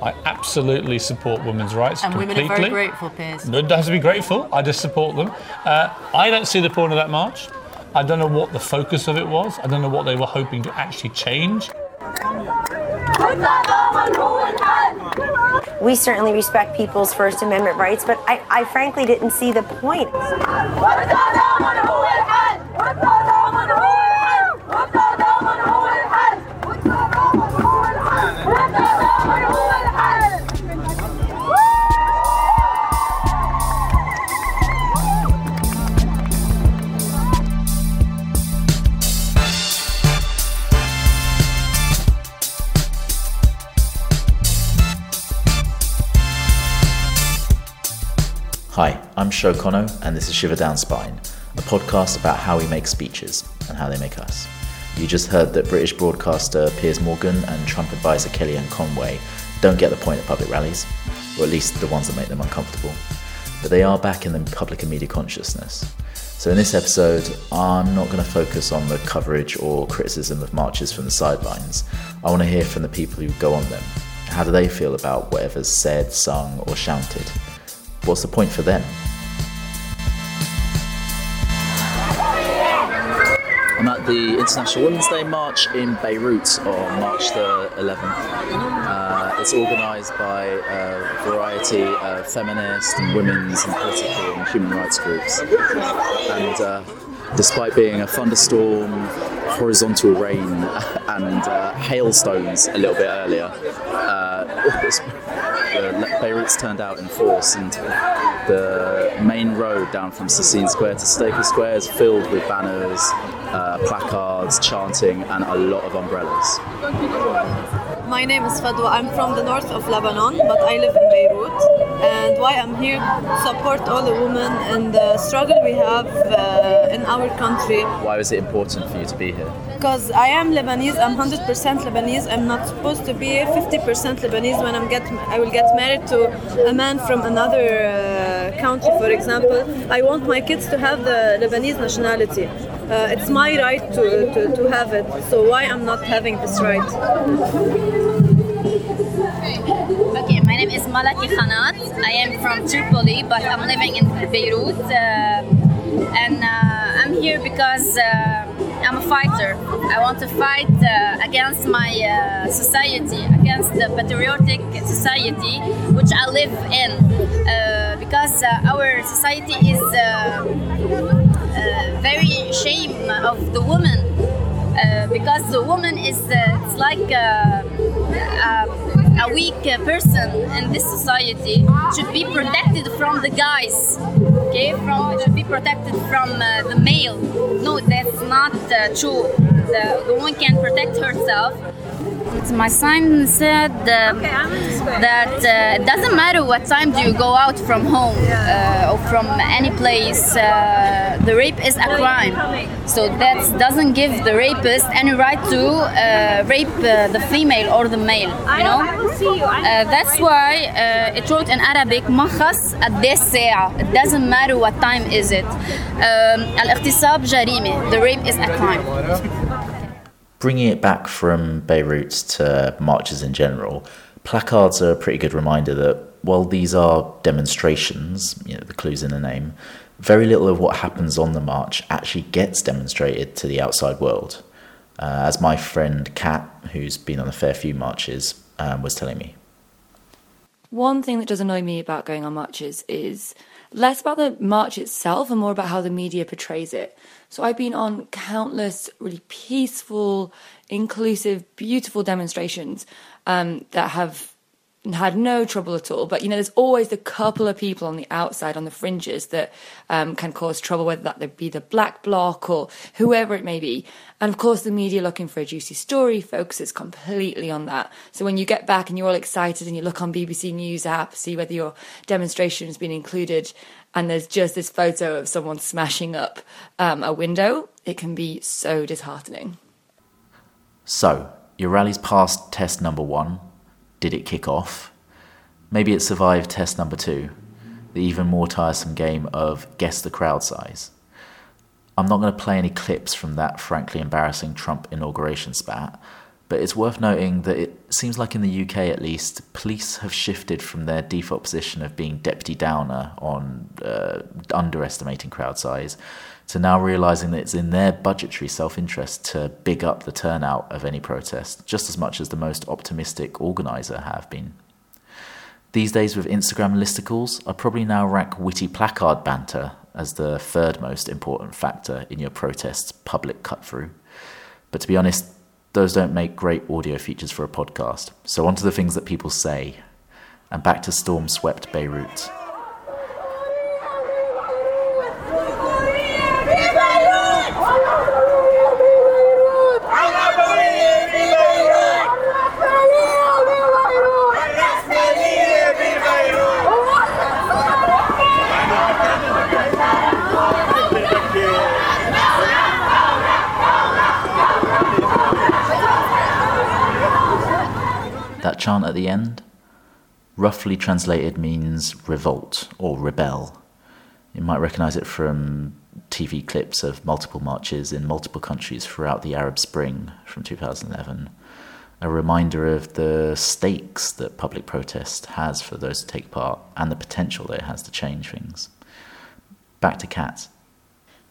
I absolutely support women's rights And completely. women are very grateful, Piers. No, don't have to be grateful. I just support them. Uh, I don't see the point of that march. I don't know what the focus of it was. I don't know what they were hoping to actually change. We certainly respect people's First Amendment rights, but I, I frankly didn't see the point. Sho Kono, and this is Shiver Down Spine, a podcast about how we make speeches and how they make us. You just heard that British broadcaster Piers Morgan and Trump advisor Kellyanne Conway don't get the point at public rallies, or at least the ones that make them uncomfortable. But they are back in the public and media consciousness. So in this episode, I'm not going to focus on the coverage or criticism of marches from the sidelines. I want to hear from the people who go on them. How do they feel about whatever's said, sung, or shouted? What's the point for them? I'm at the International Women's Day March in Beirut on March the 11th. Uh, it's organised by a variety of feminist and women's and political and human rights groups. And uh, despite being a thunderstorm, horizontal rain, and uh, hailstones a little bit earlier, uh, the Beirut's turned out in force, and the main road down from Sassine Square to Staple Square is filled with banners, uh, placards, chanting, and a lot of umbrellas. My name is Fadwa. I'm from the north of Lebanon, but I live in Beirut. And why I'm here support all the women and the struggle we have uh, in our country. Why was it important for you to be here? Because I am Lebanese, I'm 100% Lebanese. I'm not supposed to be 50% Lebanese when I'm get I will get married to a man from another uh, country, for example. I want my kids to have the Lebanese nationality. Uh, it's my right to, to, to have it. So why I'm not having this right? Malaki Khanat. I am from Tripoli, but I'm living in Beirut. Uh, and uh, I'm here because uh, I'm a fighter. I want to fight uh, against my uh, society, against the patriotic society which I live in. Because our society is very shame of the woman. Because the woman is it's like uh, a weak uh, person in this society should be protected from the guys okay? From should be protected from uh, the male. No that's not uh, true. The, the woman can protect herself my sign said uh, that uh, it doesn't matter what time do you go out from home uh, or from any place uh, the rape is a crime so that doesn't give the rapist any right to uh, rape uh, the female or the male you know uh, that's why uh, it wrote in Arabic مخص قد الساعة it doesn't matter what time is it um, الاغتصاب جريمة the rape is a crime Bringing it back from Beirut to marches in general, placards are a pretty good reminder that while these are demonstrations, you know, the clue's in the name, very little of what happens on the march actually gets demonstrated to the outside world. Uh, as my friend Kat, who's been on a fair few marches, um, was telling me. One thing that does annoy me about going on marches is less about the march itself and more about how the media portrays it. So I've been on countless really peaceful, inclusive, beautiful demonstrations um, that have had no trouble at all. But you know, there's always the couple of people on the outside, on the fringes, that um, can cause trouble, whether that be the black bloc or whoever it may be. And of course, the media looking for a juicy story focuses completely on that. So when you get back and you're all excited and you look on BBC News app, see whether your demonstration has been included, and there's just this photo of someone smashing up um, a window, it can be so disheartening. So, your rally's passed test number one. Did it kick off? Maybe it survived test number two, the even more tiresome game of guess the crowd size. I'm not going to play any clips from that frankly embarrassing Trump inauguration spat, but it's worth noting that it seems like in the UK at least, police have shifted from their default position of being deputy downer on uh, underestimating crowd size to now realizing that it's in their budgetary self interest to big up the turnout of any protest, just as much as the most optimistic organizer have been. These days, with Instagram listicles, I probably now rank witty placard banter as the third most important factor in your protest's public cut through. But to be honest, those don't make great audio features for a podcast. So, on to the things that people say, and back to storm swept Beirut. Chant at the end, roughly translated, means revolt or rebel. You might recognize it from TV clips of multiple marches in multiple countries throughout the Arab Spring from 2011. A reminder of the stakes that public protest has for those who take part and the potential that it has to change things. Back to Kat.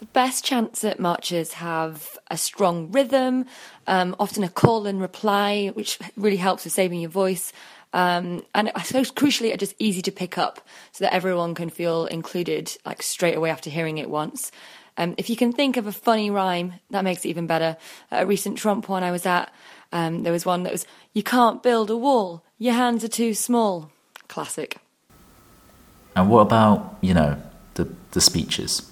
The best chants at marches have a strong rhythm, um, often a call and reply, which really helps with saving your voice. Um, and I suppose crucially, are just easy to pick up so that everyone can feel included, like straight away after hearing it once. Um, if you can think of a funny rhyme, that makes it even better. At a recent Trump one I was at, um, there was one that was, You can't build a wall, your hands are too small. Classic. And what about, you know, the, the speeches?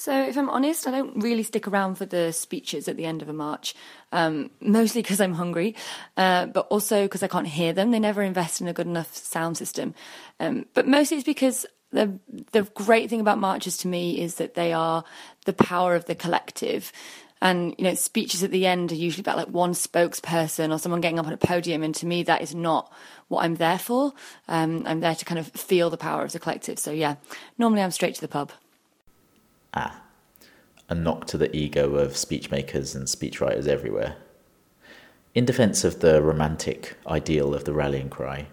So, if I'm honest, I don't really stick around for the speeches at the end of a march, um, mostly because I'm hungry, uh, but also because I can't hear them. They never invest in a good enough sound system. Um, but mostly it's because the the great thing about marches to me is that they are the power of the collective. And you know, speeches at the end are usually about like one spokesperson or someone getting up on a podium, and to me, that is not what I'm there for. Um, I'm there to kind of feel the power of the collective. So yeah, normally I'm straight to the pub. Ah, a knock to the ego of speechmakers and speechwriters everywhere. In defense of the romantic ideal of the rallying cry,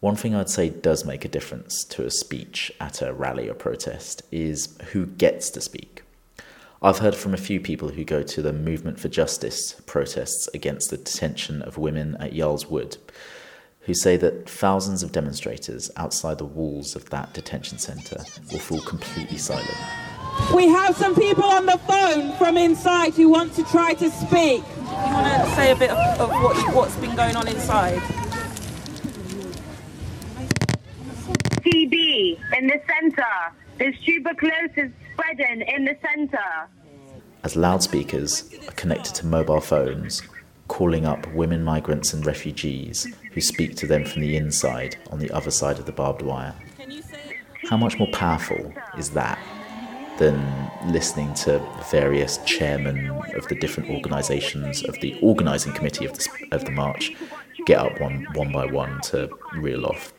one thing I'd say does make a difference to a speech at a rally or protest is who gets to speak. I've heard from a few people who go to the Movement for Justice protests against the detention of women at Yarl's Wood, who say that thousands of demonstrators outside the walls of that detention centre will fall completely silent. We have some people on the phone from inside who want to try to speak. You want to say a bit of, of what, what's been going on inside? TB in the centre. There's tuberculosis spreading in the centre. As loudspeakers are connected to mobile phones, calling up women migrants and refugees who speak to them from the inside on the other side of the barbed wire. How much more powerful is that than listening to various chairmen of the different organisations of the organising committee of the, of the march get up one, one by one to reel off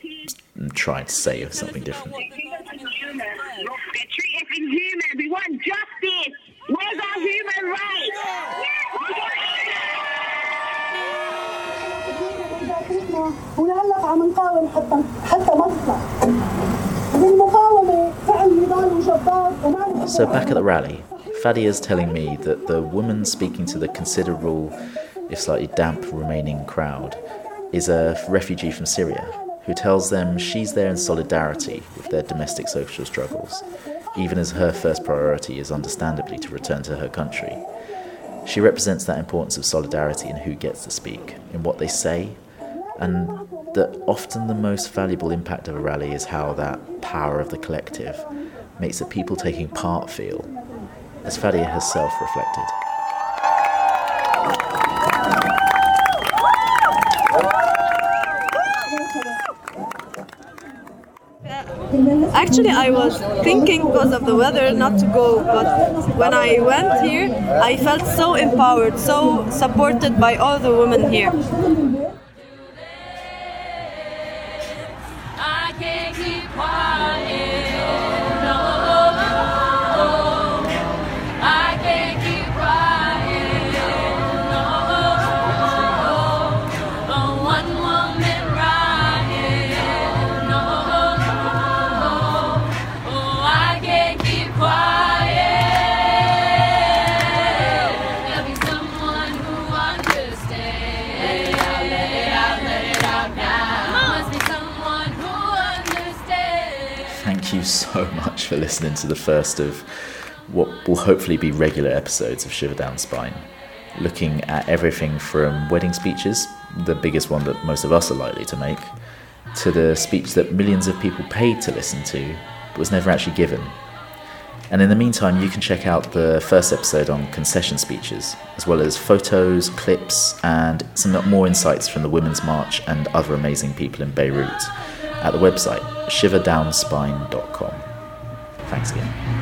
and try to say something different. They're treating inhuman. We want justice. Where's our human rights? ولهلا عم نقاوم حتى حتى ما تطلع so back at the rally, Fadia's telling me that the woman speaking to the considerable, if slightly damp, remaining crowd is a refugee from Syria who tells them she's there in solidarity with their domestic social struggles, even as her first priority is understandably to return to her country. She represents that importance of solidarity in who gets to speak, in what they say, and that often the most valuable impact of a rally is how that power of the collective makes the people taking part feel, as Fadia herself reflected. Actually, I was thinking because of the weather not to go, but when I went here, I felt so empowered, so supported by all the women here. For listening to the first of what will hopefully be regular episodes of Shiver Down Spine, looking at everything from wedding speeches, the biggest one that most of us are likely to make, to the speech that millions of people paid to listen to but was never actually given. And in the meantime, you can check out the first episode on concession speeches, as well as photos, clips, and some more insights from the Women's March and other amazing people in Beirut at the website shiverdownspine.com. Thanks again.